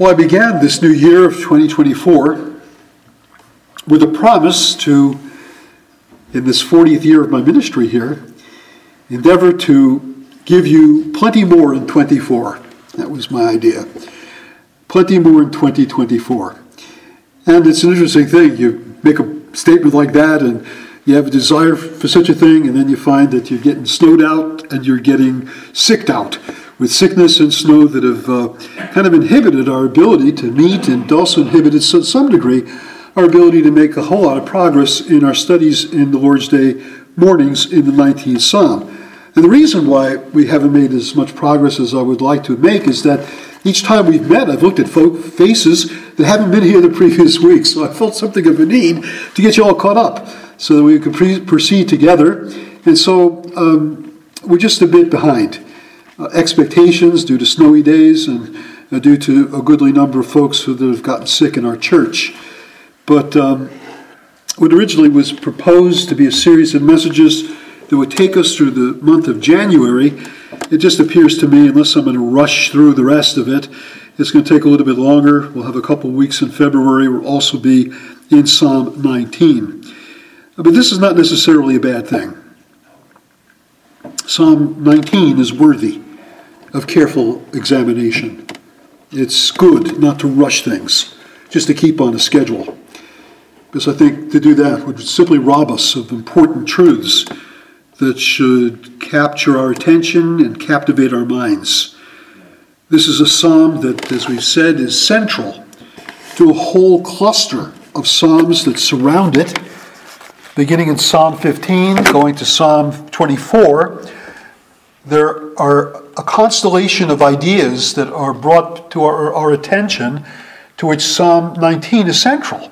Well, I began this new year of 2024 with a promise to, in this 40th year of my ministry here, endeavor to give you plenty more in 24. That was my idea. Plenty more in 2024. And it's an interesting thing. You make a statement like that and you have a desire for such a thing, and then you find that you're getting snowed out and you're getting sicked out with sickness and snow that have uh, kind of inhibited our ability to meet and also inhibited to some degree our ability to make a whole lot of progress in our studies in the Lord's Day mornings in the 19th Psalm. And the reason why we haven't made as much progress as I would like to make is that each time we've met, I've looked at folk faces that haven't been here the previous week, so I felt something of a need to get you all caught up so that we could pre- proceed together. And so um, we're just a bit behind expectations due to snowy days and uh, due to a goodly number of folks who have gotten sick in our church. But um, what originally was proposed to be a series of messages that would take us through the month of January, it just appears to me, unless I'm going to rush through the rest of it, it's going to take a little bit longer. We'll have a couple weeks in February. We'll also be in Psalm 19. But this is not necessarily a bad thing. Psalm 19 is worthy of careful examination. It's good not to rush things, just to keep on a schedule. Because I think to do that would simply rob us of important truths that should capture our attention and captivate our minds. This is a psalm that, as we've said, is central to a whole cluster of psalms that surround it, beginning in Psalm 15, going to Psalm 24 there are a constellation of ideas that are brought to our, our attention to which Psalm 19 is central.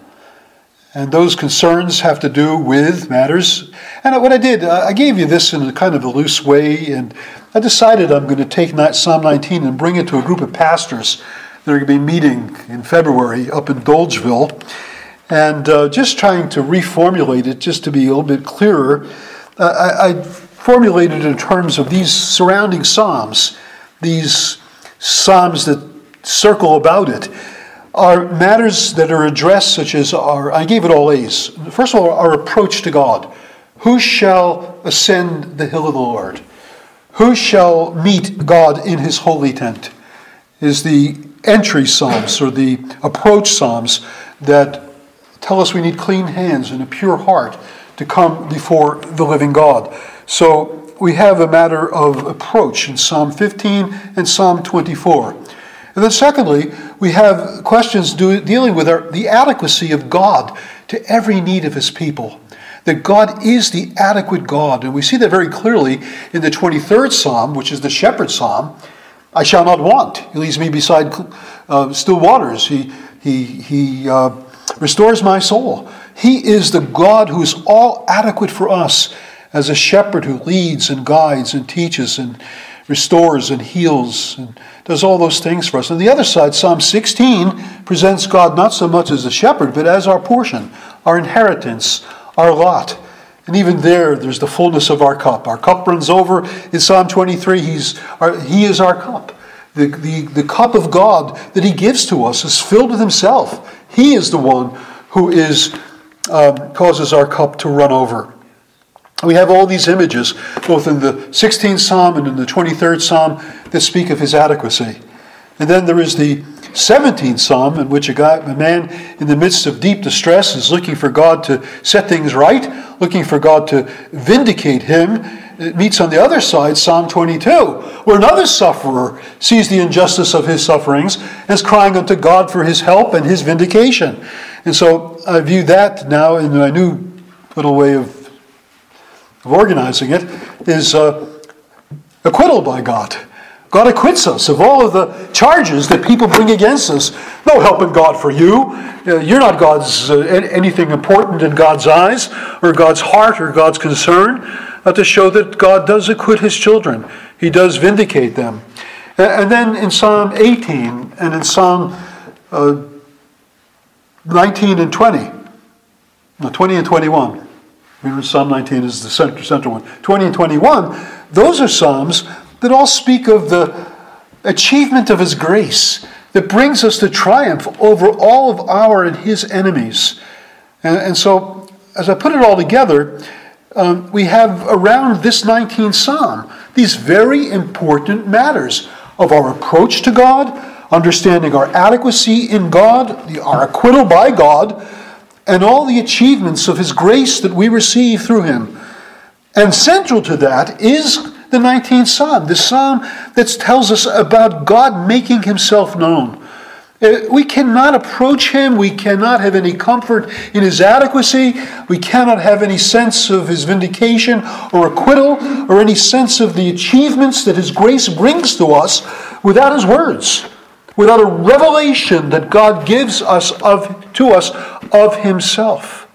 And those concerns have to do with matters. And what I did, I gave you this in a kind of a loose way, and I decided I'm going to take Psalm 19 and bring it to a group of pastors that are going to be meeting in February up in Dolgeville, and uh, just trying to reformulate it just to be a little bit clearer. Uh, I, I formulated in terms of these surrounding Psalms, these Psalms that circle about it, are matters that are addressed, such as our, I gave it all A's. First of all, our approach to God. Who shall ascend the hill of the Lord? Who shall meet God in his holy tent? Is the entry Psalms or the approach Psalms that tell us we need clean hands and a pure heart to come before the living God. So we have a matter of approach in Psalm 15 and Psalm 24. And then, secondly, we have questions do, dealing with our, the adequacy of God to every need of his people. That God is the adequate God. And we see that very clearly in the 23rd Psalm, which is the shepherd psalm. I shall not want. He leads me beside uh, still waters. He, he, he uh, restores my soul. He is the God who is all adequate for us as a shepherd who leads and guides and teaches and restores and heals and does all those things for us. On the other side, Psalm 16 presents God not so much as a shepherd, but as our portion, our inheritance, our lot. And even there, there's the fullness of our cup. Our cup runs over. In Psalm 23, he's our, He is our cup. The, the, the cup of God that He gives to us is filled with Himself. He is the one who is, um, causes our cup to run over. We have all these images, both in the 16th Psalm and in the 23rd Psalm, that speak of his adequacy. And then there is the 17th Psalm, in which a, guy, a man in the midst of deep distress is looking for God to set things right, looking for God to vindicate him. It meets on the other side, Psalm 22, where another sufferer sees the injustice of his sufferings and is crying unto God for his help and his vindication. And so I view that now in my new little way of of organizing it is uh, acquittal by God. God acquits us of all of the charges that people bring against us. No help in God for you. Uh, you're not God's uh, anything important in God's eyes, or God's heart, or God's concern. Uh, to show that God does acquit His children, He does vindicate them. And then in Psalm 18 and in Psalm uh, 19 and 20, no, 20 and 21. Remember, Psalm 19 is the center one. 20 and 21, those are Psalms that all speak of the achievement of His grace, that brings us to triumph over all of our and his enemies. And, and so, as I put it all together, um, we have around this 19th Psalm these very important matters of our approach to God, understanding our adequacy in God, our acquittal by God, and all the achievements of His grace that we receive through Him. And central to that is the 19th Psalm, the psalm that tells us about God making Himself known. Uh, we cannot approach him. We cannot have any comfort in his adequacy. We cannot have any sense of his vindication or acquittal or any sense of the achievements that his grace brings to us without his words, without a revelation that God gives us of, to us of himself.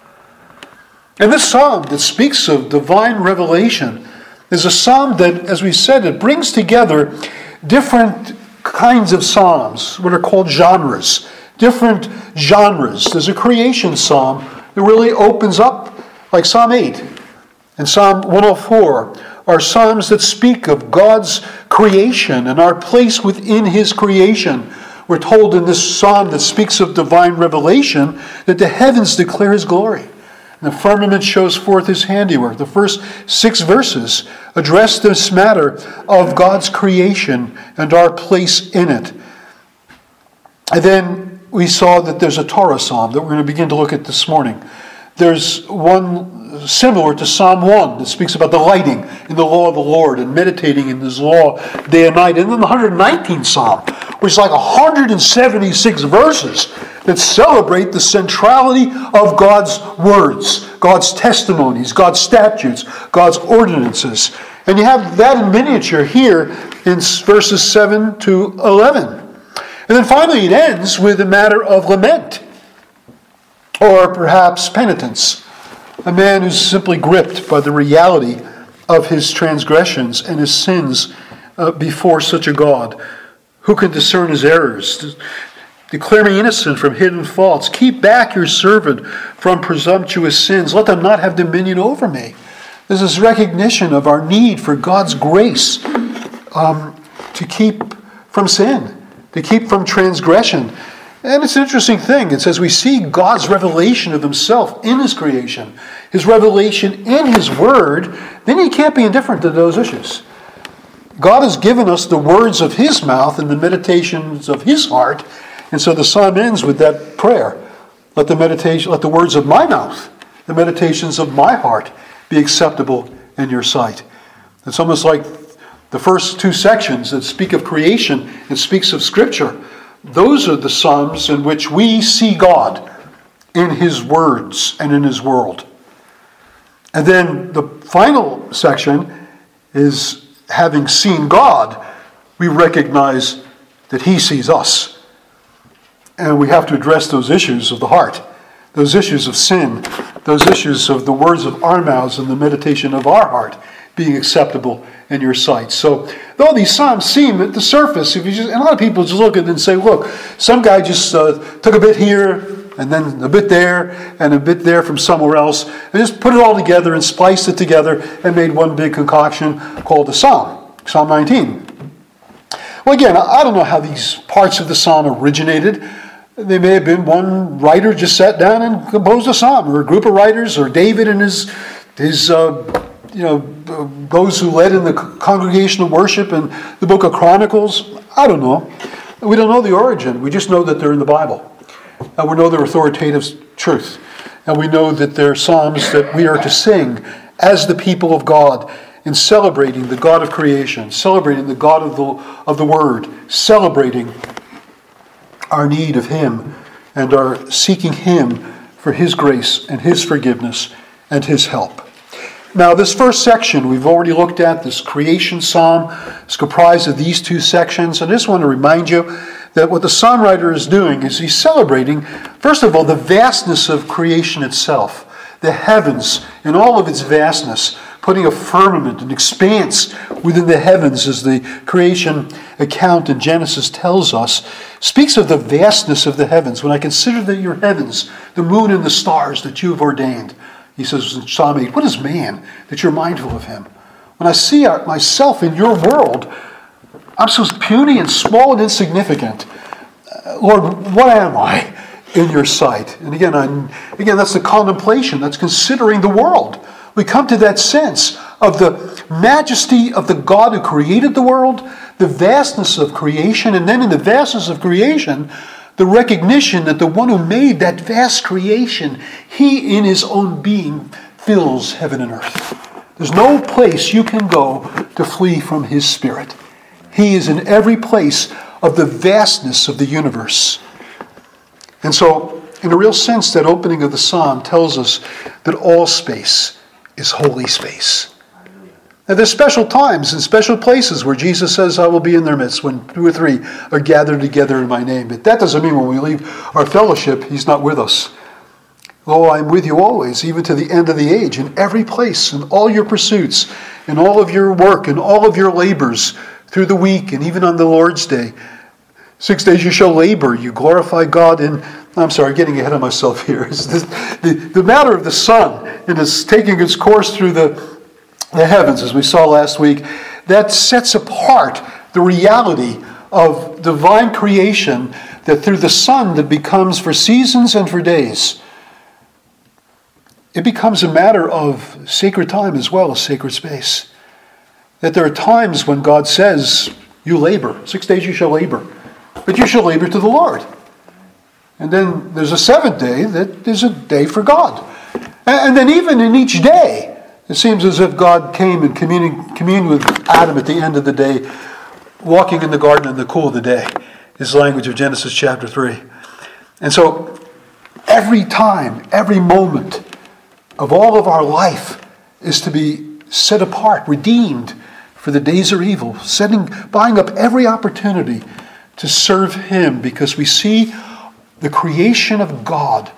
And this psalm that speaks of divine revelation is a psalm that, as we said, it brings together different kinds of psalms, what are called genres, different genres. There's a creation psalm that really opens up, like Psalm 8 and Psalm 104 are psalms that speak of God's creation and our place within His creation. We're told in this psalm that speaks of divine revelation that the heavens declare His glory. And the firmament shows forth his handiwork. The first six verses address this matter of God's creation and our place in it. And then we saw that there's a Torah psalm that we're going to begin to look at this morning. There's one similar to Psalm 1 that speaks about delighting in the law of the Lord and meditating in his law day and night. And then the 119th Psalm, which is like 176 verses that celebrate the centrality of God's words, God's testimonies, God's statutes, God's ordinances. And you have that in miniature here in verses 7 to 11. And then finally, it ends with a matter of lament or perhaps penitence. A man who's simply gripped by the reality of his transgressions and his sins uh, before such a God. Who can discern his errors? Declare me innocent from hidden faults. Keep back your servant from presumptuous sins. Let them not have dominion over me. This is recognition of our need for God's grace um, to keep from sin, to keep from transgression. And it's an interesting thing. It says we see God's revelation of Himself in His creation, His revelation in His Word, then you can't be indifferent to those issues. God has given us the words of His mouth and the meditations of His heart. And so the psalm ends with that prayer. Let the meditation, let the words of my mouth, the meditations of my heart be acceptable in your sight. It's almost like the first two sections that speak of creation and speaks of Scripture those are the Psalms in which we see God in His words and in His world. And then the final section is having seen God, we recognize that He sees us. And we have to address those issues of the heart, those issues of sin, those issues of the words of our mouths and the meditation of our heart being acceptable in your sight. So, though these psalms seem at the surface, if you just, and a lot of people just look at it and say, look, some guy just uh, took a bit here and then a bit there and a bit there from somewhere else and just put it all together and spliced it together and made one big concoction called a psalm, Psalm 19. Well, again, I don't know how these parts of the psalm originated. They may have been one writer just sat down and composed a psalm, or a group of writers, or David and his his uh, you know, those who led in the congregational worship and the book of Chronicles? I don't know. We don't know the origin. We just know that they're in the Bible. And we know they're authoritative truth. And we know that they're psalms that we are to sing as the people of God in celebrating the God of creation, celebrating the God of the, of the Word, celebrating our need of Him and our seeking Him for His grace and His forgiveness and His help. Now, this first section we've already looked at, this creation psalm, is comprised of these two sections. I just want to remind you that what the psalm writer is doing is he's celebrating, first of all, the vastness of creation itself, the heavens in all of its vastness, putting a firmament, an expanse within the heavens, as the creation account in Genesis tells us, speaks of the vastness of the heavens. When I consider that your heavens, the moon and the stars that you have ordained, he says in Psalm 8, What is man that you're mindful of him? When I see uh, myself in your world, I'm so puny and small and insignificant. Uh, Lord, what am I in your sight? And again, I'm, again, that's the contemplation, that's considering the world. We come to that sense of the majesty of the God who created the world, the vastness of creation, and then in the vastness of creation, the recognition that the one who made that vast creation, he in his own being fills heaven and earth. There's no place you can go to flee from his spirit. He is in every place of the vastness of the universe. And so, in a real sense, that opening of the psalm tells us that all space is holy space. Now, there's special times and special places where Jesus says, I will be in their midst when two or three are gathered together in my name. But that doesn't mean when we leave our fellowship, he's not with us. Oh, I'm with you always, even to the end of the age, in every place, in all your pursuits, in all of your work, in all of your labors through the week, and even on the Lord's day. Six days you shall labor, you glorify God in. I'm sorry, getting ahead of myself here. The, the matter of the sun and it's taking its course through the, the heavens, as we saw last week, that sets apart the reality of divine creation that through the sun that becomes for seasons and for days, it becomes a matter of sacred time as well as sacred space. That there are times when God says, You labor, six days you shall labor but you shall labor to the Lord. And then there's a seventh day that is a day for God. And then even in each day, it seems as if God came and communed, communed with Adam at the end of the day, walking in the garden in the cool of the day, is language of Genesis chapter 3. And so every time, every moment of all of our life is to be set apart, redeemed for the days are evil, setting, buying up every opportunity to serve Him because we see the creation of God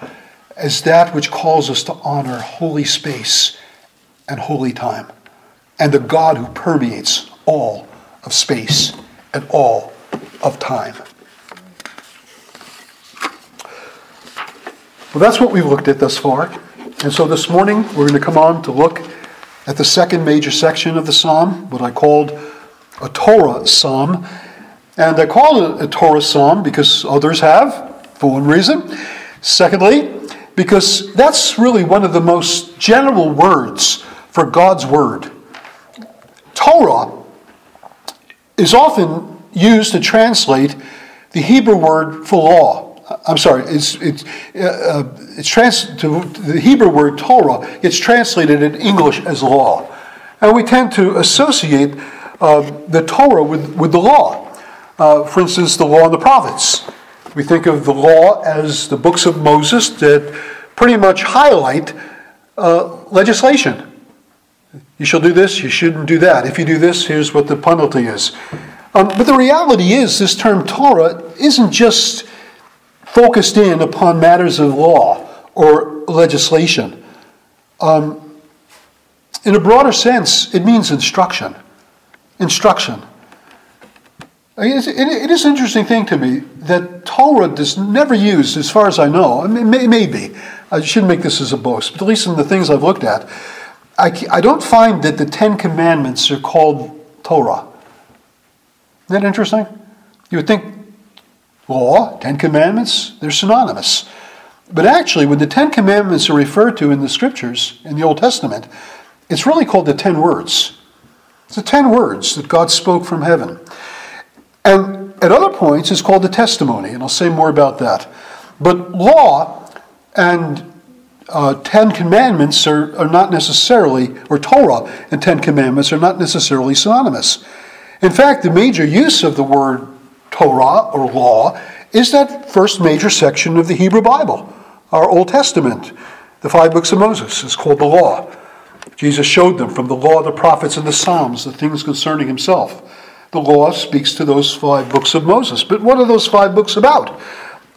as that which calls us to honor holy space and holy time, and the God who permeates all of space and all of time. Well, that's what we've looked at thus far. And so this morning we're going to come on to look at the second major section of the psalm, what I called a Torah psalm. And I call it a Torah psalm because others have, for one reason. Secondly, because that's really one of the most general words for God's word. Torah is often used to translate the Hebrew word for law. I'm sorry, it's, it's, uh, uh it's trans- to, the Hebrew word Torah gets translated in English as law. And we tend to associate uh, the Torah with, with the law. Uh, for instance, the law and the prophets. We think of the law as the books of Moses that pretty much highlight uh, legislation. You shall do this, you shouldn't do that. If you do this, here's what the penalty is. Um, but the reality is, this term Torah isn't just focused in upon matters of law or legislation. Um, in a broader sense, it means instruction. Instruction. It is an interesting thing to me that Torah is never used, as far as I know. I mean, it may be. I shouldn't make this as a boast, but at least in the things I've looked at, I, I don't find that the Ten Commandments are called Torah. Isn't that interesting? You would think law, Ten Commandments, they're synonymous. But actually, when the Ten Commandments are referred to in the scriptures, in the Old Testament, it's really called the Ten Words. It's the Ten Words that God spoke from heaven. And at other points, it's called the testimony, and I'll say more about that. But law and uh, Ten Commandments are, are not necessarily, or Torah and Ten Commandments are not necessarily synonymous. In fact, the major use of the word Torah or law is that first major section of the Hebrew Bible, our Old Testament. The five books of Moses is called the law. Jesus showed them from the law, the prophets, and the Psalms the things concerning himself the law speaks to those five books of Moses. But what are those five books about?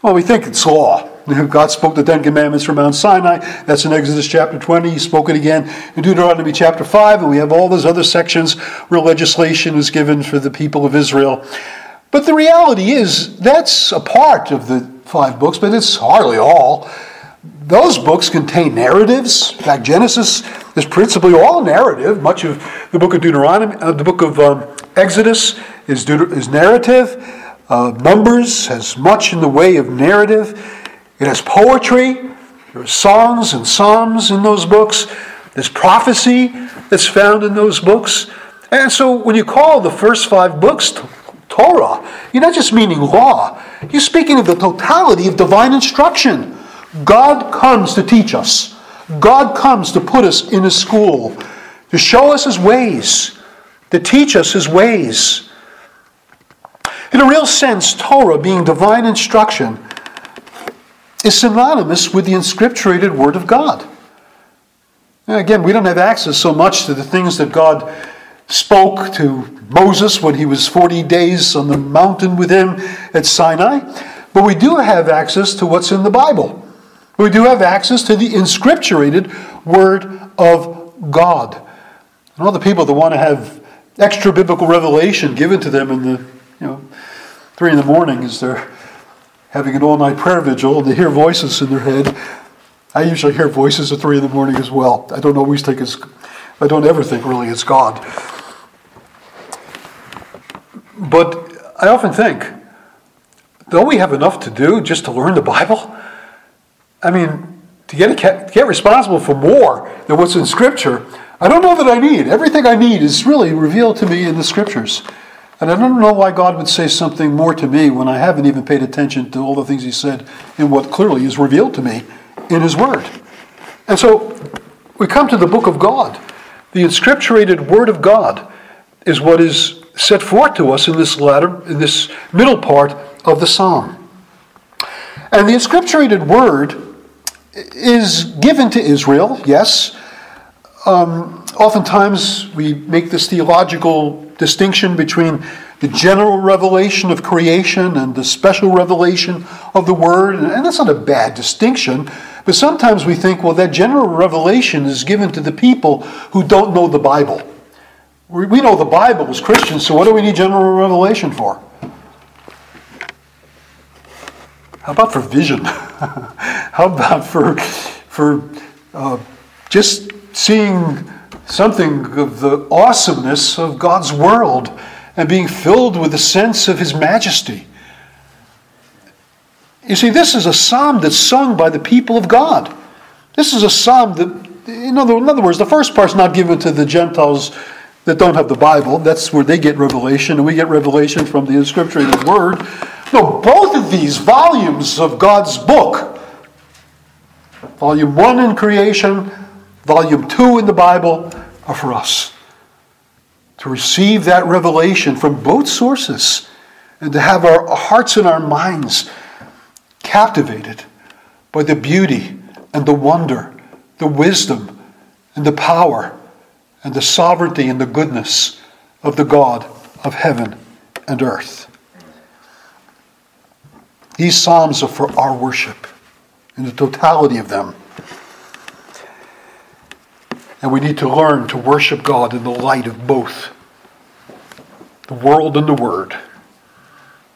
Well, we think it's law. God spoke the Ten Commandments from Mount Sinai. That's in Exodus chapter 20. He spoke it again in Deuteronomy chapter 5. And we have all those other sections where legislation is given for the people of Israel. But the reality is, that's a part of the five books, but it's hardly all. Those books contain narratives. In fact, Genesis is principally all narrative. Much of the book of Deuteronomy, uh, the book of um, Exodus is, Deut- is narrative. uh, numbers, has much in the way of narrative. It has poetry. There are songs and psalms in those books. There's prophecy that's found in those books. And so when you call the first five books Torah, you're not just meaning law, you're speaking of the totality of divine instruction. God comes to teach us, God comes to put us in a school, to show us his ways, to teach us his ways. In a real sense, Torah, being divine instruction, is synonymous with the inscripturated Word of God. Again, we don't have access so much to the things that God spoke to Moses when he was 40 days on the mountain with him at Sinai, but we do have access to what's in the Bible. We do have access to the inscripturated Word of God. And all the people that want to have extra biblical revelation given to them in the, you know, three in the morning is they're having an all-night prayer vigil and they hear voices in their head. I usually hear voices at three in the morning as well. I don't always think it's, I don't ever think really it's God. But I often think, don't we have enough to do just to learn the Bible? I mean, to get, to get responsible for more than what's in Scripture, I don't know that I need. Everything I need is really revealed to me in the Scriptures. And I don't know why God would say something more to me when I haven't even paid attention to all the things He said in what clearly is revealed to me in His Word. And so we come to the book of God. The inscripturated Word of God is what is set forth to us in this latter, in this middle part of the psalm. And the inscripturated word is given to Israel, yes. Um, oftentimes we make this theological distinction between the general revelation of creation and the special revelation of the Word, and that's not a bad distinction. But sometimes we think, well, that general revelation is given to the people who don't know the Bible. We know the Bible as Christians, so what do we need general revelation for? How about for vision? How about for, for uh, just seeing something of the awesomeness of God's world and being filled with a sense of His majesty? You see, this is a psalm that's sung by the people of God. This is a psalm that, in other, in other words, the first part's not given to the Gentiles that don't have the Bible. That's where they get revelation, and we get revelation from the inscripturated Word. No, both of these volumes of God's book, volume 1 in creation, volume 2 in the Bible, are for us. To receive that revelation from both sources and to have our hearts and our minds captivated by the beauty and the wonder, the wisdom and the power and the sovereignty and the goodness of the God of heaven and earth. These Psalms are for our worship in the totality of them. And we need to learn to worship God in the light of both the world and the Word,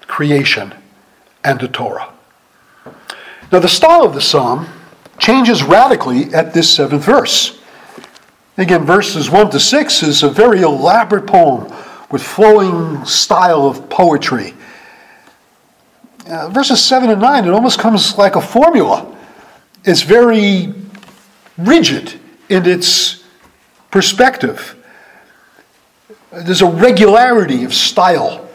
creation and the Torah. Now, the style of the psalm changes radically at this seventh verse. Again, verses 1 to 6 is a very elaborate poem with flowing style of poetry. Uh, verses 7 and 9, it almost comes like a formula. It's very rigid in its perspective. There's a regularity of style.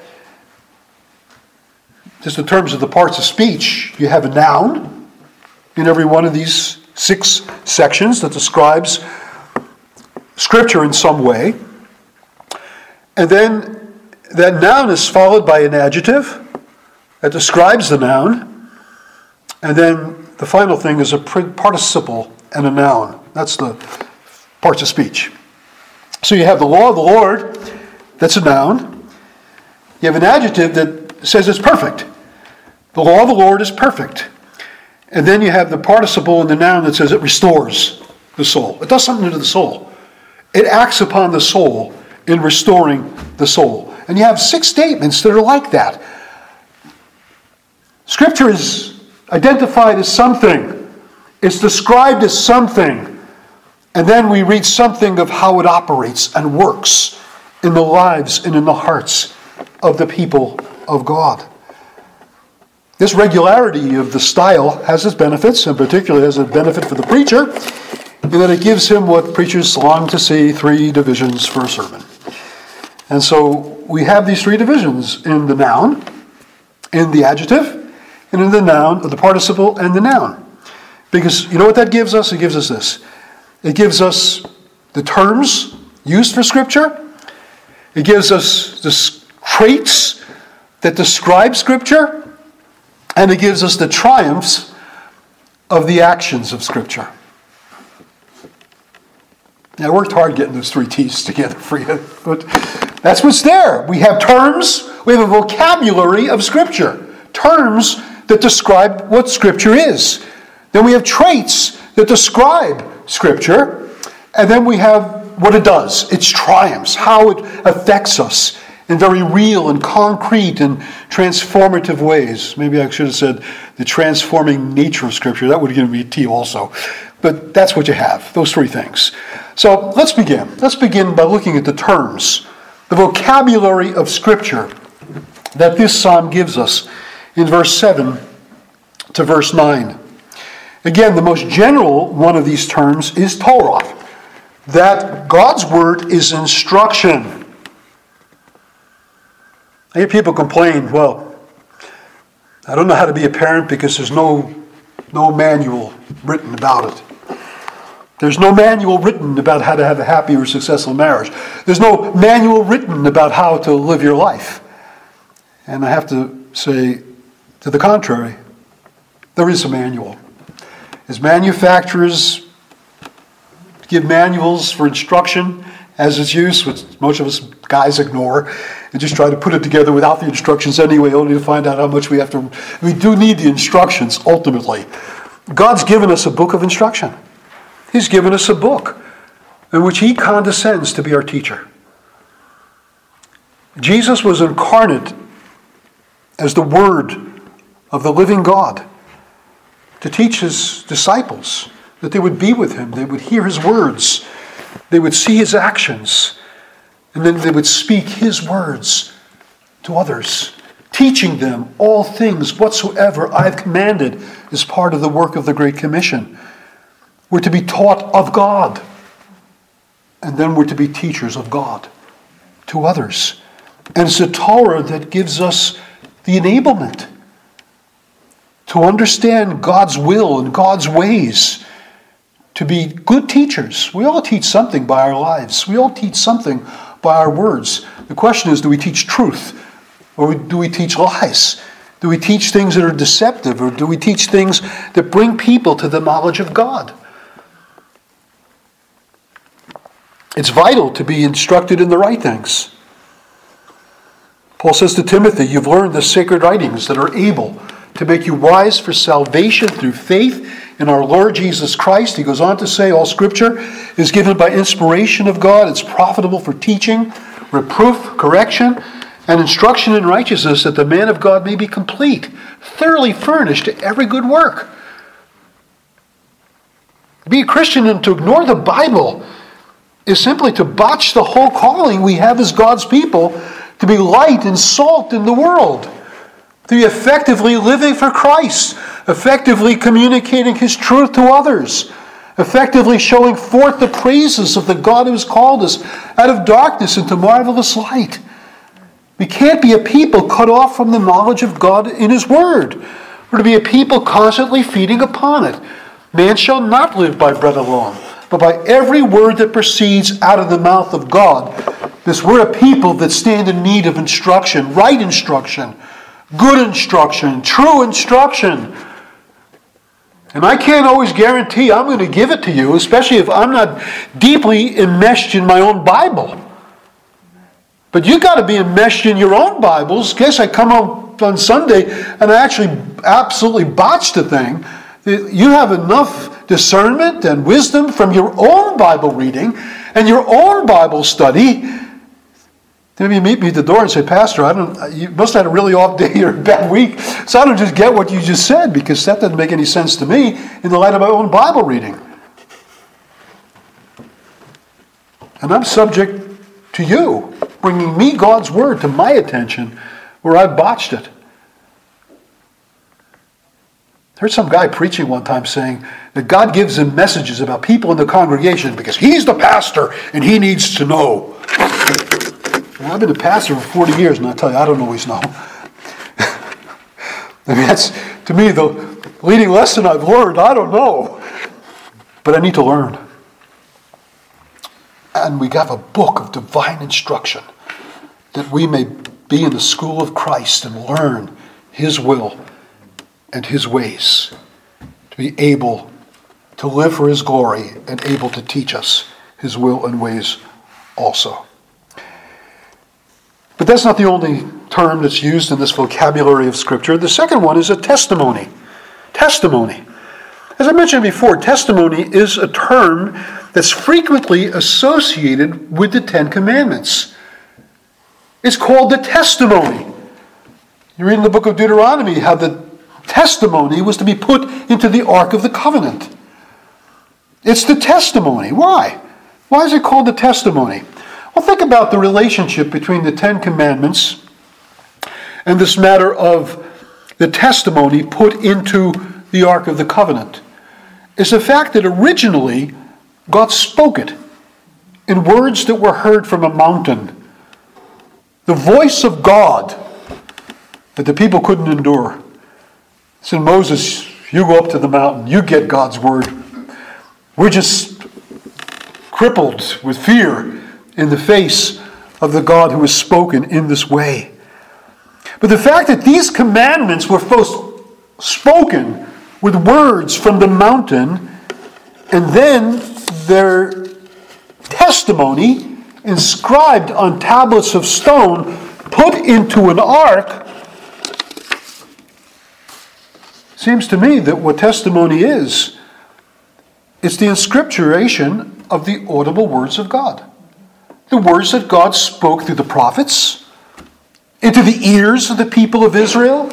Just in terms of the parts of speech, you have a noun in every one of these six sections that describes Scripture in some way. And then that noun is followed by an adjective that describes the noun. And then the final thing is a participle and a noun. That's the parts of speech. So you have the law of the Lord, that's a noun. You have an adjective that says it's perfect. The law of the Lord is perfect. And then you have the participle and the noun that says it restores the soul. It does something to the soul. It acts upon the soul in restoring the soul. And you have six statements that are like that. Scripture is identified as something, it's described as something, and then we read something of how it operates and works in the lives and in the hearts of the people of God. This regularity of the style has its benefits, and particularly has a benefit for the preacher, in that it gives him what preachers long to see three divisions for a sermon. And so we have these three divisions in the noun, in the adjective, and in the noun, the participle, and the noun. Because you know what that gives us? It gives us this. It gives us the terms used for Scripture. It gives us the traits that describe Scripture. And it gives us the triumphs of the actions of Scripture. Now, I worked hard getting those three T's together for you, but that's what's there. We have terms, we have a vocabulary of Scripture, terms that describe what Scripture is. Then we have traits that describe Scripture, and then we have what it does, its triumphs, how it affects us in very real and concrete and transformative ways. Maybe I should have said the transforming nature of Scripture. That would give me a T also. But that's what you have, those three things. So let's begin. Let's begin by looking at the terms, the vocabulary of Scripture that this psalm gives us in verse 7 to verse 9. Again, the most general one of these terms is Torah, that God's word is instruction. I hear people complain, well, I don't know how to be a parent because there's no, no manual written about it. There's no manual written about how to have a happy or successful marriage. There's no manual written about how to live your life. And I have to say, to the contrary, there is a manual. As manufacturers give manuals for instruction as its use, which most of us guys ignore, and just try to put it together without the instructions anyway, only to find out how much we have to. We do need the instructions ultimately. God's given us a book of instruction. He's given us a book in which He condescends to be our teacher. Jesus was incarnate as the Word of the living God to teach His disciples that they would be with Him, they would hear His words, they would see His actions, and then they would speak His words to others, teaching them all things whatsoever I've commanded as part of the work of the Great Commission. We're to be taught of God. And then we're to be teachers of God to others. And it's the Torah that gives us the enablement to understand God's will and God's ways, to be good teachers. We all teach something by our lives, we all teach something by our words. The question is do we teach truth or do we teach lies? Do we teach things that are deceptive or do we teach things that bring people to the knowledge of God? It's vital to be instructed in the right things. Paul says to Timothy, You've learned the sacred writings that are able to make you wise for salvation through faith in our Lord Jesus Christ. He goes on to say, All scripture is given by inspiration of God. It's profitable for teaching, reproof, correction, and instruction in righteousness, that the man of God may be complete, thoroughly furnished to every good work. Be a Christian and to ignore the Bible is simply to botch the whole calling we have as God's people to be light and salt in the world, to be effectively living for Christ, effectively communicating His truth to others, effectively showing forth the praises of the God who has called us out of darkness into marvelous light. We can't be a people cut off from the knowledge of God in His Word. We're to be a people constantly feeding upon it. Man shall not live by bread alone but by every word that proceeds out of the mouth of God. This we're a people that stand in need of instruction, right instruction, good instruction, true instruction. And I can't always guarantee I'm going to give it to you, especially if I'm not deeply enmeshed in my own Bible. But you've got to be enmeshed in your own Bibles. Guess I come up on Sunday and I actually absolutely botched the thing. You have enough discernment and wisdom from your own Bible reading and your own Bible study. Then you meet me at the door and say, Pastor, I don't, you must have had a really off day or a bad week, so I don't just get what you just said because that doesn't make any sense to me in the light of my own Bible reading. And I'm subject to you bringing me God's word to my attention where I botched it. I heard some guy preaching one time saying that God gives him messages about people in the congregation because he's the pastor and he needs to know. Well, I've been a pastor for 40 years and I tell you, I don't always know. I mean, that's to me the leading lesson I've learned. I don't know, but I need to learn. And we have a book of divine instruction that we may be in the school of Christ and learn His will and His ways, to be able to live for His glory and able to teach us His will and ways also. But that's not the only term that's used in this vocabulary of Scripture. The second one is a testimony. Testimony. As I mentioned before, testimony is a term that's frequently associated with the Ten Commandments. It's called the testimony. You read in the book of Deuteronomy how the testimony was to be put into the Ark of the Covenant. It's the testimony. Why? Why is it called the testimony? Well, think about the relationship between the Ten Commandments and this matter of the testimony put into the Ark of the Covenant. Is the fact that originally God spoke it in words that were heard from a mountain. The voice of God that the people couldn't endure. Said Moses, you go up to the mountain, you get God's word. We're just crippled with fear in the face of the God who has spoken in this way. But the fact that these commandments were first spoken with words from the mountain, and then their testimony inscribed on tablets of stone, put into an ark, seems to me that what testimony is, it's the inscripturation of the audible words of God the words that God spoke through the prophets into the ears of the people of Israel.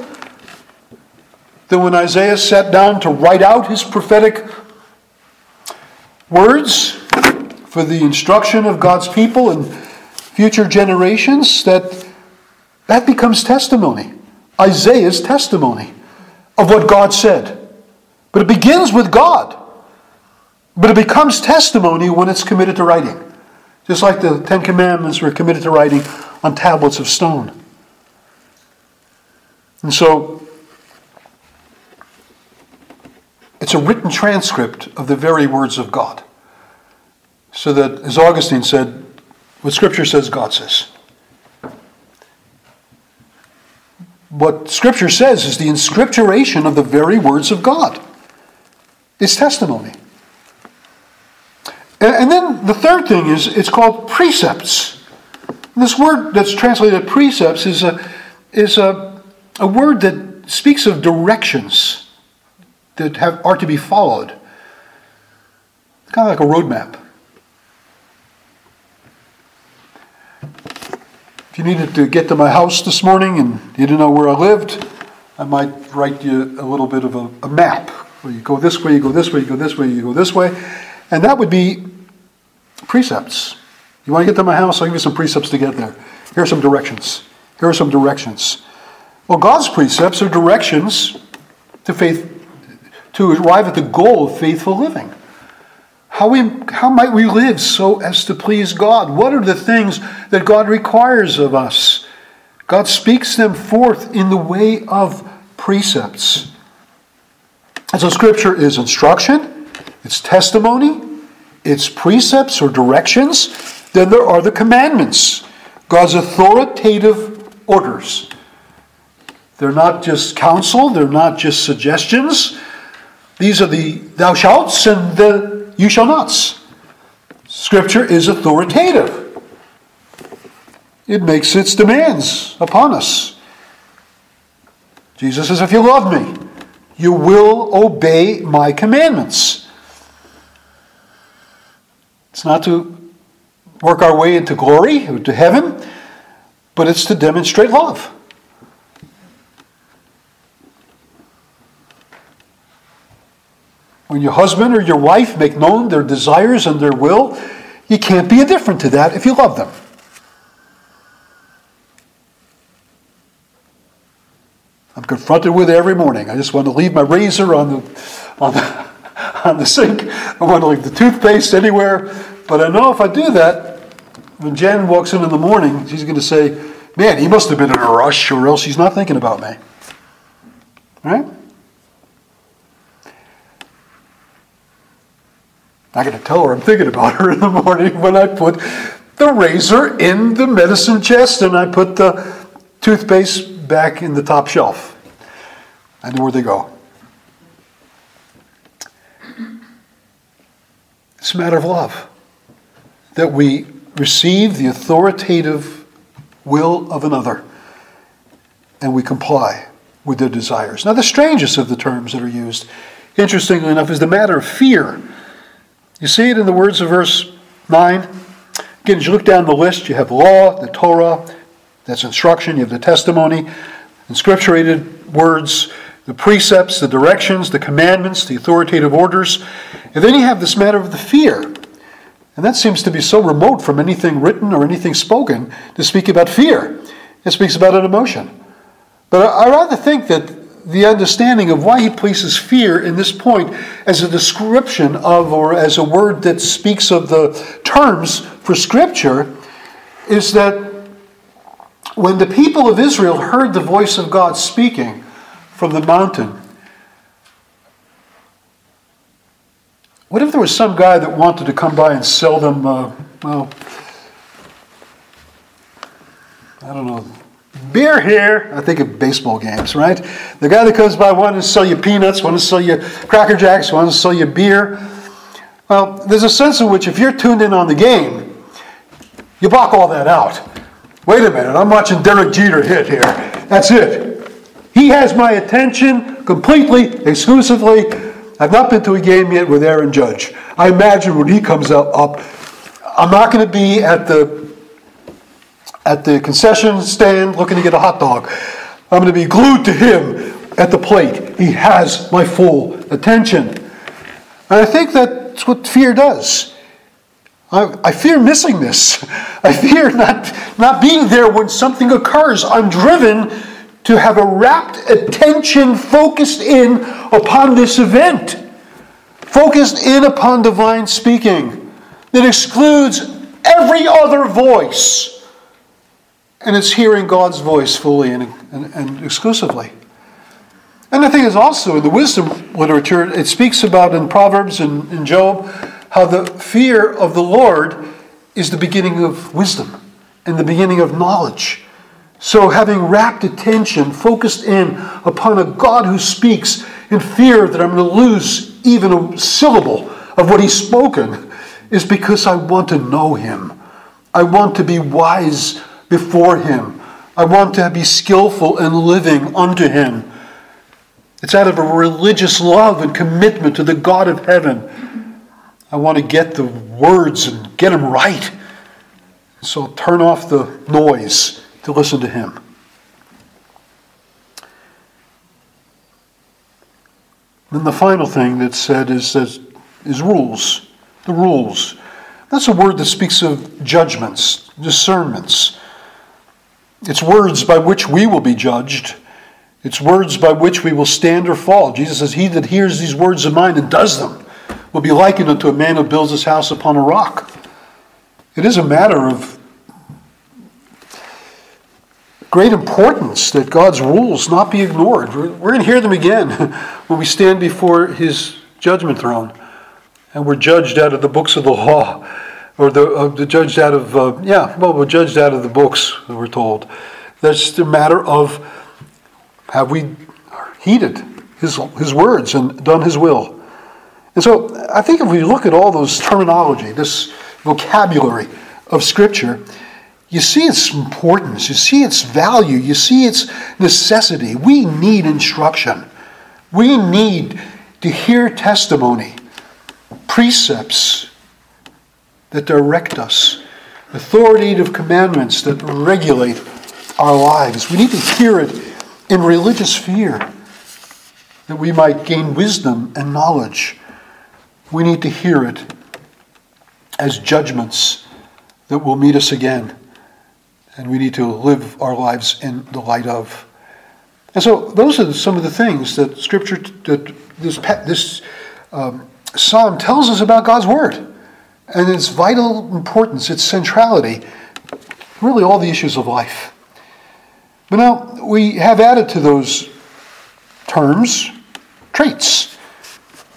That when Isaiah sat down to write out his prophetic words for the instruction of God's people and future generations, that that becomes testimony. Isaiah's testimony of what God said. But it begins with God. But it becomes testimony when it's committed to writing. Just like the Ten Commandments were committed to writing on tablets of stone. And so, it's a written transcript of the very words of God. So that, as Augustine said, what Scripture says, God says. What Scripture says is the inscripturation of the very words of God. It's testimony. And then the third thing is it's called precepts. This word that's translated precepts is a, is a, a word that speaks of directions that have, are to be followed. It's kind of like a roadmap. If you needed to get to my house this morning and you didn't know where I lived, I might write you a little bit of a, a map where you go this way, you go this way, you go this way, you go this way. And that would be precepts. You want to get to my house? I'll give you some precepts to get there. Here are some directions. Here are some directions. Well, God's precepts are directions to faith to arrive at the goal of faithful living. How, we, how might we live so as to please God? What are the things that God requires of us? God speaks them forth in the way of precepts. And so, Scripture is instruction, it's testimony, it's precepts or directions. Then there are the commandments, God's authoritative orders. They're not just counsel, they're not just suggestions. These are the thou shalt and the you shall nots. Scripture is authoritative. It makes its demands upon us. Jesus says, If you love me, you will obey my commandments. It's not to work our way into glory or to heaven, but it's to demonstrate love. When your husband or your wife make known their desires and their will, you can't be indifferent to that if you love them. I'm confronted with it every morning. I just want to leave my razor on the, on the, on the sink. I want to leave the toothpaste anywhere. But I know if I do that, when Jen walks in in the morning, she's going to say, Man, he must have been in a rush, or else he's not thinking about me. Right? I got to tell her I'm thinking about her in the morning when I put the razor in the medicine chest and I put the toothpaste back in the top shelf. I know where they go. It's a matter of love that we receive the authoritative will of another and we comply with their desires. Now, the strangest of the terms that are used, interestingly enough, is the matter of fear. You see it in the words of verse 9. Again, as you look down the list, you have law, the Torah, that's instruction, you have the testimony, inscripturated words, the precepts, the directions, the commandments, the authoritative orders. And then you have this matter of the fear. And that seems to be so remote from anything written or anything spoken to speak about fear. It speaks about an emotion. But I rather think that the understanding of why he places fear in this point as a description of or as a word that speaks of the terms for Scripture is that when the people of Israel heard the voice of God speaking from the mountain, what if there was some guy that wanted to come by and sell them, uh, well, I don't know, beer here. I think of baseball games, right? The guy that comes by wanting to sell you peanuts, wanting to sell you Cracker Jacks, wanting to sell you beer. Well, there's a sense in which if you're tuned in on the game, you block all that out. Wait a minute, I'm watching Derek Jeter hit here. That's it. He has my attention completely, exclusively. I've not been to a game yet with Aaron Judge. I imagine when he comes up, up I'm not going to be at the at the concession stand looking to get a hot dog. I'm going to be glued to him at the plate. He has my full attention. And I think that's what fear does. I, I fear missing this. I fear not, not being there when something occurs. I'm driven to have a rapt attention focused in upon this event, focused in upon divine speaking that excludes every other voice and it's hearing God's voice fully and, and, and exclusively. And the thing is also in the wisdom literature, it speaks about in Proverbs and in Job how the fear of the Lord is the beginning of wisdom and the beginning of knowledge. So, having rapt attention, focused in upon a God who speaks in fear that I'm going to lose even a syllable of what He's spoken, is because I want to know Him. I want to be wise before Him. I want to be skillful in living unto Him. It's out of a religious love and commitment to the God of heaven. I want to get the words and get them right. So turn off the noise to listen to Him. Then the final thing that's said is, is, is rules. The rules. That's a word that speaks of judgments, discernments. It's words by which we will be judged. It's words by which we will stand or fall. Jesus says, He that hears these words of mine and does them will be likened unto a man who builds his house upon a rock. It is a matter of great importance that God's rules not be ignored. We're, going to hear them again when we stand before His judgment throne and we're judged out of the books of the law or the, uh, the judged out of, uh, yeah, well, we're judged out of the books, that we're told. That's the matter of have we heeded his, his words and done his will? And so I think if we look at all those terminology, this vocabulary of Scripture, you see its importance, you see its value, you see its necessity. We need instruction. We need to hear testimony, precepts, that direct us, authoritative commandments that regulate our lives. We need to hear it in religious fear that we might gain wisdom and knowledge. We need to hear it as judgments that will meet us again. And we need to live our lives in the light of. And so those are some of the things that Scripture, that this, this um, psalm tells us about God's Word and its vital importance, its centrality, really all the issues of life. But now we have added to those terms traits,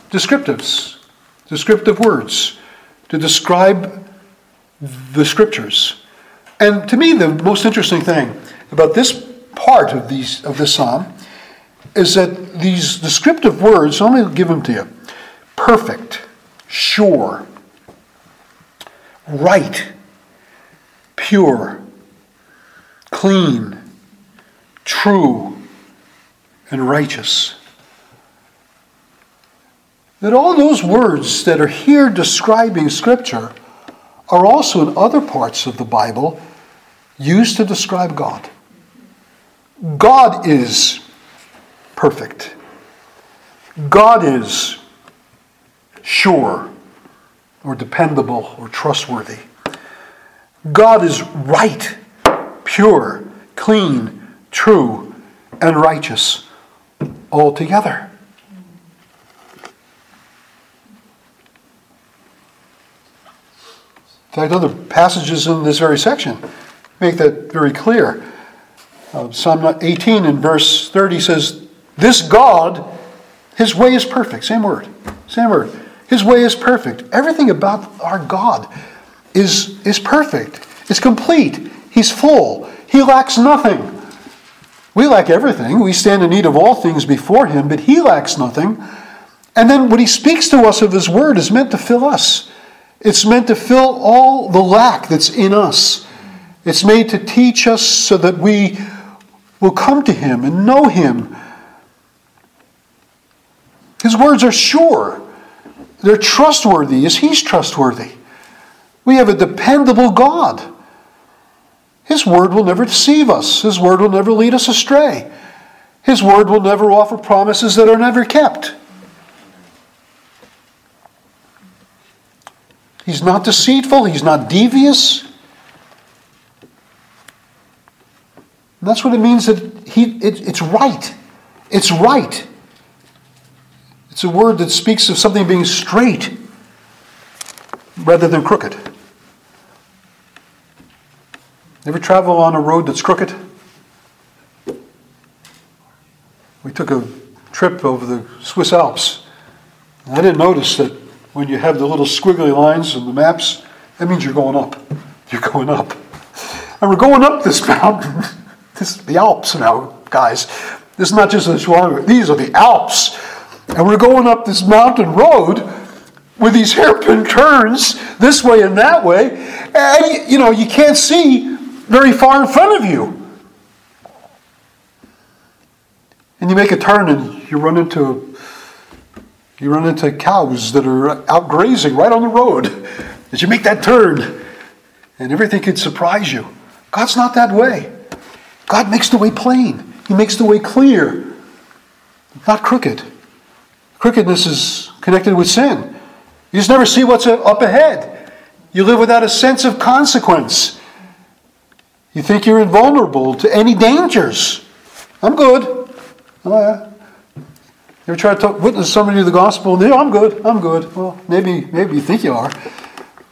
descriptives, descriptive words to describe the Scriptures. And to me, the most interesting thing about this part of these of this psalm is that these descriptive words, let me give them to you perfect, sure, right, pure, clean, true, and righteous. That all those words that are here describing Scripture are also in other parts of the Bible used to describe God. God is perfect. God is sure or dependable or trustworthy. God is right, pure, clean, true, and righteous altogether. In fact, other passages in this very section make that very clear. Uh, Psalm 18 in verse 30 says, This God, his way is perfect. Same word. Same word. His way is perfect. Everything about our God is, is perfect. It's complete. He's full. He lacks nothing. We lack everything. We stand in need of all things before him, but he lacks nothing. And then what he speaks to us of his word is meant to fill us. It's meant to fill all the lack that's in us. It's made to teach us so that we will come to Him and know Him. His words are sure, they're trustworthy as He's trustworthy. We have a dependable God. His word will never deceive us, His word will never lead us astray. His word will never offer promises that are never kept. He's not deceitful, He's not devious. And that's what it means that he, it, it's right. It's right. It's a word that speaks of something being straight rather than crooked. Ever travel on a road that's crooked? We took a trip over the Swiss Alps. I didn't notice that when you have the little squiggly lines in the maps, that means you're going up. You're going up. And we're going up this mountain. This the Alps now, guys. This is not just a Schwager. These are the Alps. And we're going up this mountain road with these hairpin turns this way and that way. And, you know, you can't see very far in front of you. And you make a turn and you run into you run into cows that are out grazing right on the road as you make that turn. And everything could surprise you. God's not that way. God makes the way plain, He makes the way clear, not crooked. Crookedness is connected with sin. You just never see what's up ahead. You live without a sense of consequence. You think you're invulnerable to any dangers. I'm good. Oh, Oh. You ever try to talk, witness somebody to the gospel? And they, No, I'm good. I'm good. Well, maybe, maybe you think you are.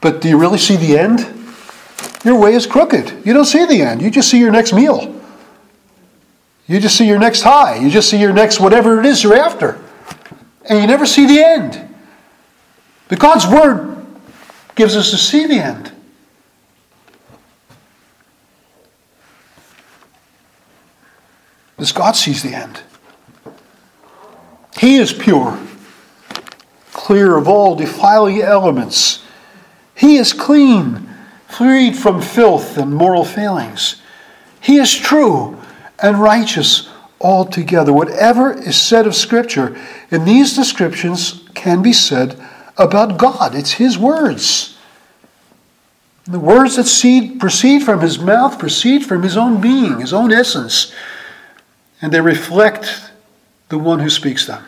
But do you really see the end? Your way is crooked. You don't see the end. You just see your next meal. You just see your next high. You just see your next whatever it is you're after. And you never see the end. But God's Word gives us to see the end. Because God sees the end. He is pure, clear of all defiling elements. He is clean, freed from filth and moral failings. He is true, and righteous altogether. Whatever is said of Scripture in these descriptions can be said about God. It's His words. The words that seed, proceed from His mouth proceed from His own being, His own essence, and they reflect the one who speaks them.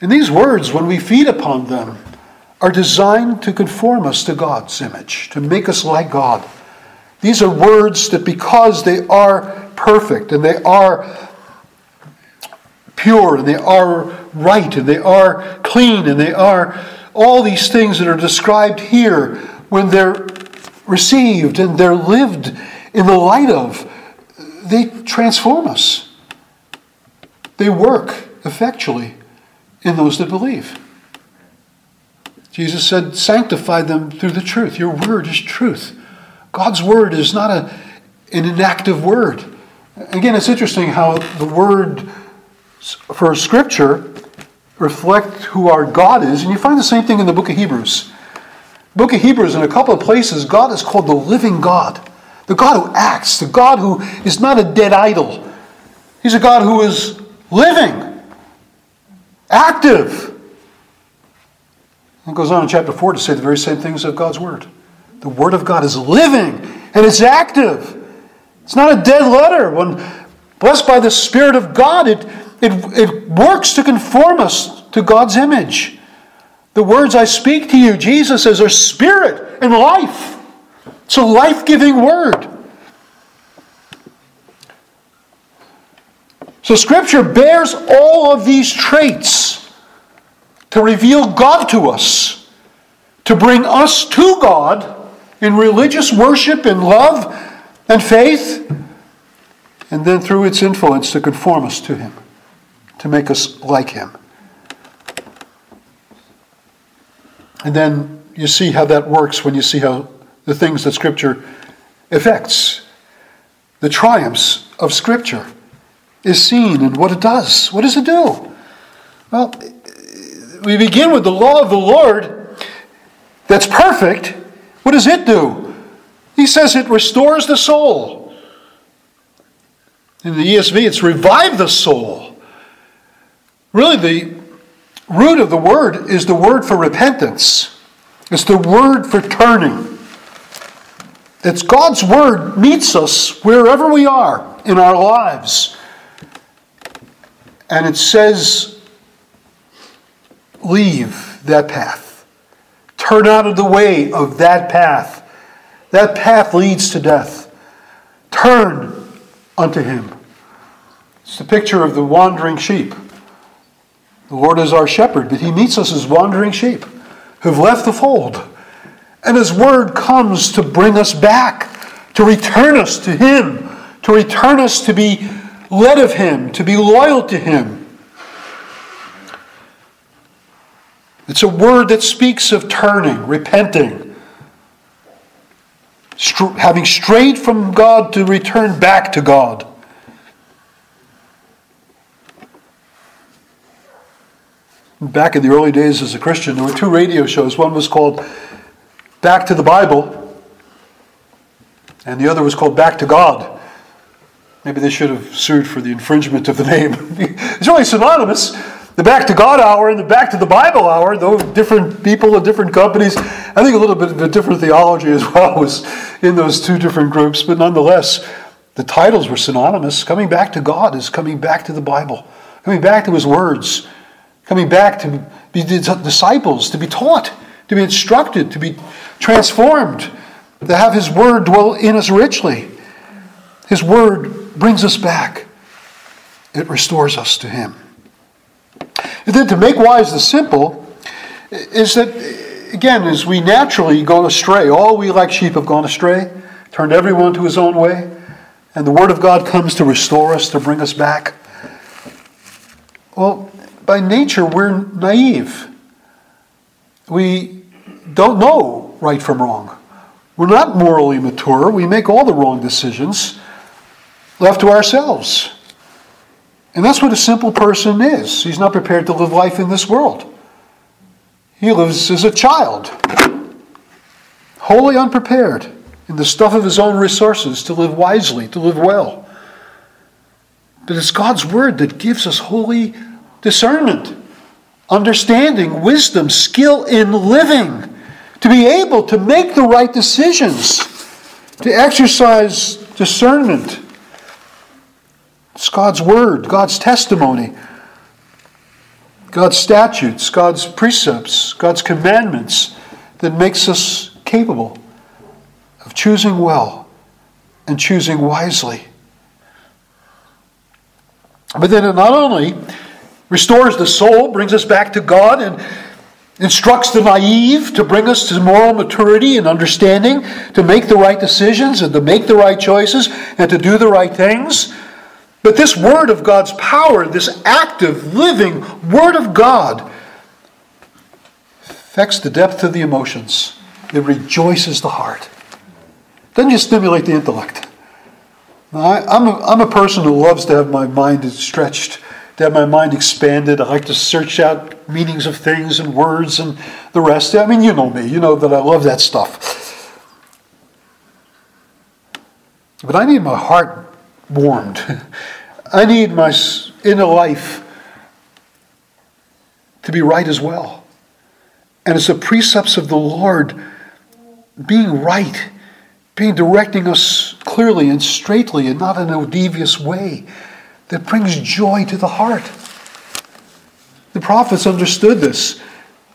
And these words, when we feed upon them, are designed to conform us to God's image, to make us like God. These are words that, because they are perfect and they are pure and they are right and they are clean and they are all these things that are described here when they're received and they're lived in the light of, they transform us. They work effectually in those that believe. Jesus said, Sanctify them through the truth. Your word is truth. God's word is not a, an inactive word. Again, it's interesting how the word for Scripture reflect who our God is, and you find the same thing in the book of Hebrews. Book of Hebrews, in a couple of places, God is called the living God, the God who acts, the God who is not a dead idol. He's a God who is living, active. It goes on in chapter 4 to say the very same things of God's Word. The Word of God is living and it's active. It's not a dead letter. When blessed by the Spirit of God, it, it, it works to conform us to God's image. The words I speak to you, Jesus says, are spirit and life. It's a life giving word. So, Scripture bears all of these traits to reveal God to us, to bring us to God in religious worship in love and faith, and then through its influence to conform us to Him, to make us like Him. And then you see how that works when you see how the things that Scripture affects, the triumphs of Scripture is seen and what it does. What does it do? Well, we begin with the law of the Lord that's perfect. What does it do? He says it restores the soul. In the ESV, it's revive the soul. Really, the root of the word is the word for repentance, it's the word for turning. It's God's word meets us wherever we are in our lives. And it says, leave that path. Turn out of the way of that path. That path leads to death. Turn unto him. It's the picture of the wandering sheep. The Lord is our shepherd, but he meets us as wandering sheep who've left the fold. And his word comes to bring us back, to return us to him, to return us to be led of him, to be loyal to him. It's a word that speaks of turning, repenting, having strayed from God to return back to God. Back in the early days as a Christian, there were two radio shows. One was called Back to the Bible, and the other was called Back to God. Maybe they should have sued for the infringement of the name. it's really synonymous. The Back to God hour and the Back to the Bible hour, though different people and different companies, I think a little bit of a different theology as well was in those two different groups, but nonetheless, the titles were synonymous. Coming back to God is coming back to the Bible, coming back to His words coming back to be disciples, to be taught, to be instructed, to be transformed, to have His Word dwell in us richly. His Word brings us back, it restores us to Him. And then to make wise the simple is that, again, as we naturally go astray, all we like sheep have gone astray, turned everyone to his own way, and the Word of God comes to restore us, to bring us back. Well, by nature, we're naive. We don't know right from wrong. We're not morally mature. We make all the wrong decisions left to ourselves. And that's what a simple person is. He's not prepared to live life in this world. He lives as a child, wholly unprepared in the stuff of his own resources to live wisely, to live well. But it's God's word that gives us holy discernment, understanding, wisdom, skill in living, to be able to make the right decisions, to exercise discernment. It's God's word, God's testimony, God's statutes, God's precepts, God's commandments that makes us capable of choosing well and choosing wisely. But then it not only restores the soul, brings us back to God, and instructs the naive to bring us to moral maturity and understanding, to make the right decisions and to make the right choices and to do the right things. But this Word of God's power, this active, living Word of God, affects the depth of the emotions. It rejoices the heart. It doesn't just stimulate the intellect. I, am a, I'm a person who loves to have my mind stretched to have my mind expanded. I like to search out meanings of things and words and the rest. I mean, you know me. You know that I love that stuff. But I need my heart warmed. I need my inner life to be right as well. And it's the precepts of the Lord being right, being directing us clearly and straightly and not in a devious way that brings joy to the heart. The prophets understood this.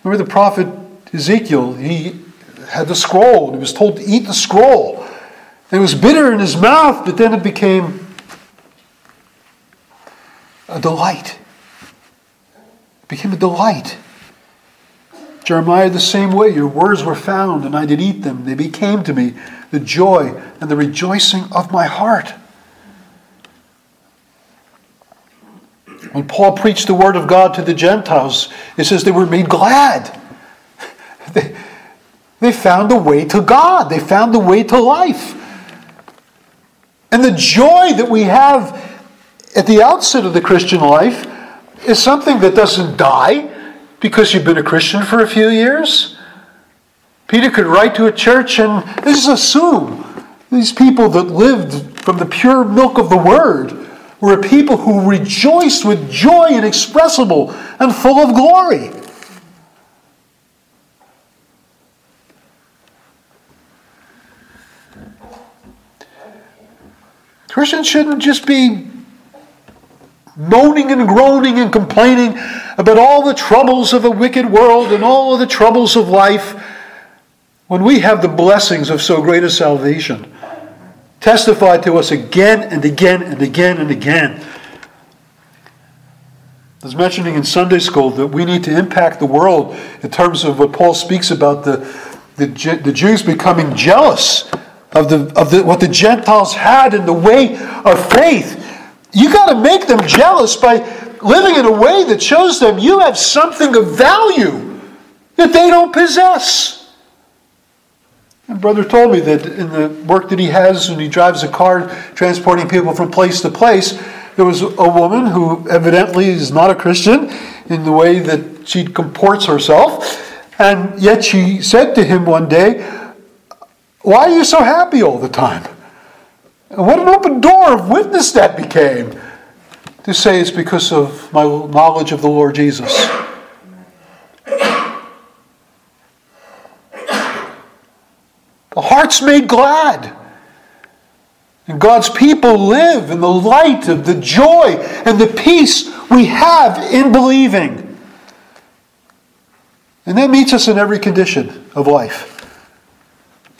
Remember the prophet Ezekiel? He had the scroll, and he was told to eat the scroll. And it was bitter in his mouth, but then it became a delight. It became a delight. Jeremiah, the same way, your words were found, and I did eat them. They became to me the joy and the rejoicing of my heart. When Paul preached the word of God to the Gentiles, it says they were made glad. They, they found a way to God, they found a way to life. And the joy that we have at the outset of the Christian life is something that doesn't die because you've been a Christian for a few years. Peter could write to a church and this just assume these people that lived from the pure milk of the word were a people who rejoiced with joy inexpressible and full of glory. Christians shouldn't just be moaning and groaning and complaining about all the troubles of a wicked world and all of the troubles of life when we have the blessings of so great a salvation testified to us again and again and again and again. I was mentioning in Sunday school that we need to impact the world in terms of what Paul speaks about the, the, the Jews becoming jealous of, the, of the, what the Gentiles had in the way of faith. You got to make them jealous by living in a way that shows them you have something of value that they don't possess. And brother told me that in the work that he has when he drives a car transporting people from place to place, there was a woman who evidently is not a Christian in the way that she comports herself. And yet she said to him one day, Why are you so happy all the time? And what an open door of witness that became to say it's because of my knowledge of the Lord Jesus. The heart's made glad. And God's people live in the light of the joy and the peace we have in believing. And that meets us in every condition of life.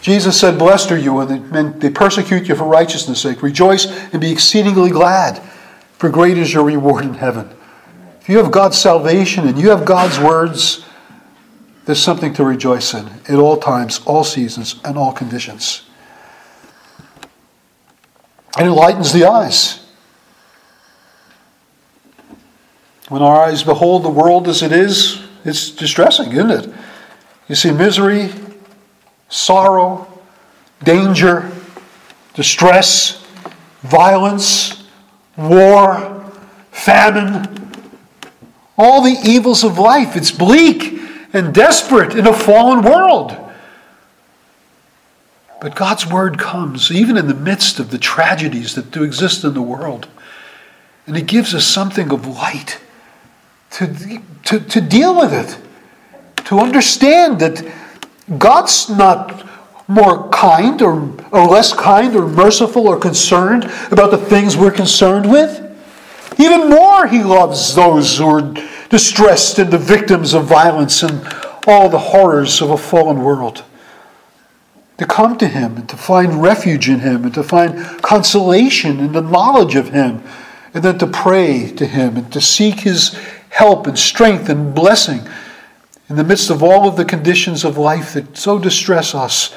Jesus said, Blessed are you when they persecute you for righteousness' sake. Rejoice and be exceedingly glad, for great is your reward in heaven. If you have God's salvation and you have God's words, there's something to rejoice in at all times, all seasons, and all conditions. It enlightens the eyes. When our eyes behold the world as it is, it's distressing, isn't it? You see misery, sorrow, danger, distress, violence, war, famine, all the evils of life. It's bleak and desperate in a fallen world. But God's word comes even in the midst of the tragedies that do exist in the world. And it gives us something of light to, to, to deal with it, to understand that God's not more kind or, or less kind or merciful or concerned about the things we're concerned with. Even more, He loves those who are distressed and the victims of violence and all the horrors of a fallen world. To come to Him and to find refuge in Him and to find consolation in the knowledge of Him and then to pray to Him and to seek His help and strength and blessing in the midst of all of the conditions of life that so distress us.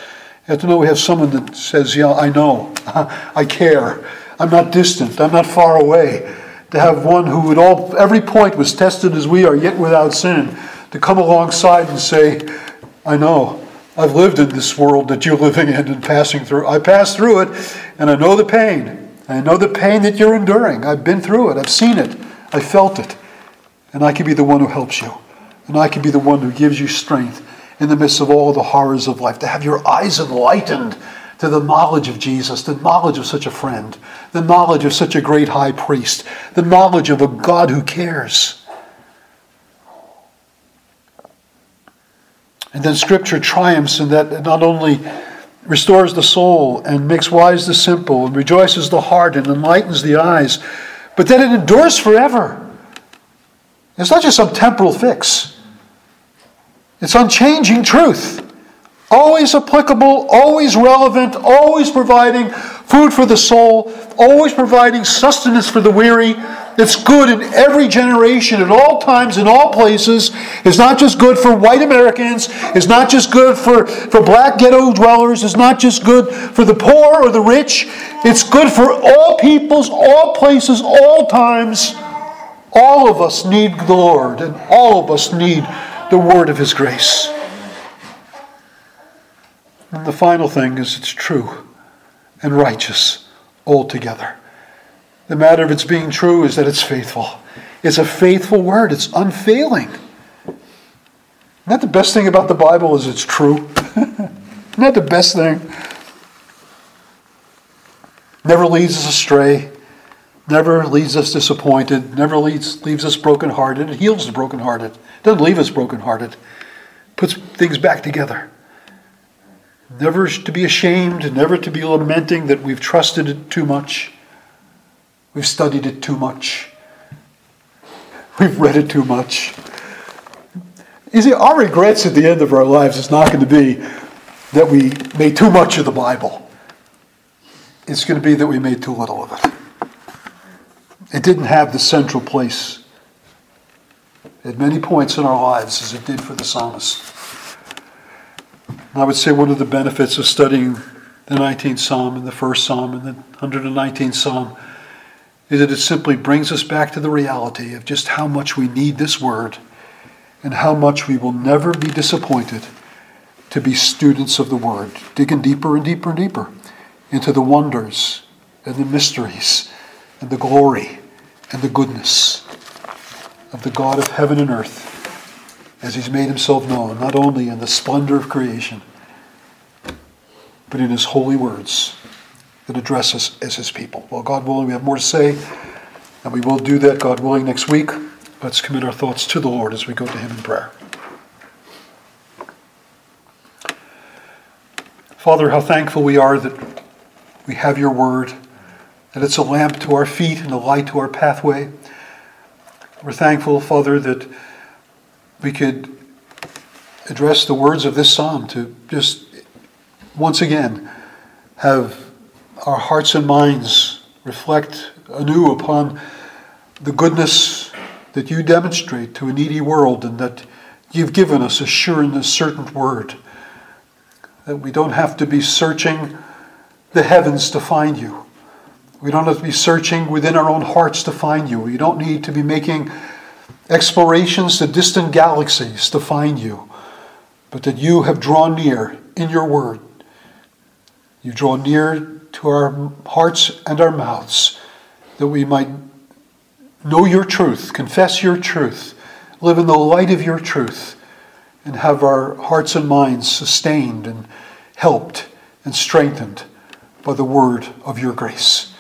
You have to know we have someone that says, Yeah, I know, I care, I'm not distant, I'm not far away. To have one who at all every point was tested as we are, yet without sin, to come alongside and say, I know, I've lived in this world that you're living in and passing through. I passed through it, and I know the pain. I know the pain that you're enduring. I've been through it. I've seen it. I felt it. And I can be the one who helps you. And I can be the one who gives you strength in the midst of all the horrors of life. To have your eyes enlightened to the knowledge of Jesus, the knowledge of such a friend, the knowledge of such a great high priest, the knowledge of a God who cares. And then Scripture triumphs in that it not only restores the soul and makes wise the simple and rejoices the heart and enlightens the eyes, but then it endures forever. It's not just some temporal fix, it's unchanging truth. Always applicable, always relevant, always providing food for the soul, always providing sustenance for the weary. It's good in every generation, at all times, in all places. It's not just good for white Americans. It's not just good for, for black ghetto dwellers. It's not just good for the poor or the rich. It's good for all peoples, all places, all times. All of us need the Lord, and all of us need the word of His grace. And the final thing is it's true and righteous altogether. The matter of its being true is that it's faithful. It's a faithful word, it's unfailing. Isn't that the best thing about the Bible is it's true? Isn't that the best thing? Never leads us astray, never leaves us disappointed, never leaves, leaves us brokenhearted. It heals the brokenhearted. Doesn't leave us brokenhearted. Puts things back together. Never to be ashamed, never to be lamenting that we've trusted it too much. We've studied it too much. We've read it too much. You see, our regrets at the end of our lives is not going to be that we made too much of the Bible. It's going to be that we made too little of it. It didn't have the central place at many points in our lives as it did for the psalmist. And I would say one of the benefits of studying the 19th Psalm and the first Psalm and the 119th Psalm is that it simply brings us back to the reality of just how much we need this word and how much we will never be disappointed to be students of the word, digging deeper and deeper and deeper into the wonders and the mysteries and the glory and the goodness of the God of heaven and earth as he's made himself known, not only in the splendor of creation, but in his holy words that address us as his people. Well, God willing, we have more to say, and we will do that, God willing, next week. Let's commit our thoughts to the Lord as we go to him in prayer. Father, how thankful we are that we have your word, that it's a lamp to our feet and a light to our pathway. We're thankful, Father, that we could address the words of this psalm to just once again have our hearts and minds reflect anew upon the goodness that you demonstrate to a needy world and that you've given us a sure and a certain word. That we don't have to be searching the heavens to find you. We don't have to be searching within our own hearts to find you. We don't need to be making explorations to distant galaxies to find you, but that you have drawn near in your word. You draw near to our hearts and our mouths that we might know your truth, confess your truth, live in the light of your truth, and have our hearts and minds sustained and helped and strengthened by the word of your grace.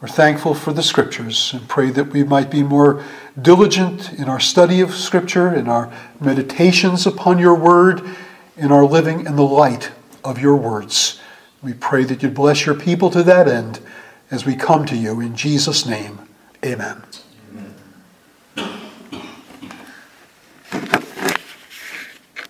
We're thankful for the scriptures and pray that we might be more diligent in our study of scripture, in our meditations upon your word, in our living in the light of your words. We pray that you'd bless your people to that end as we come to you in Jesus' name. Amen.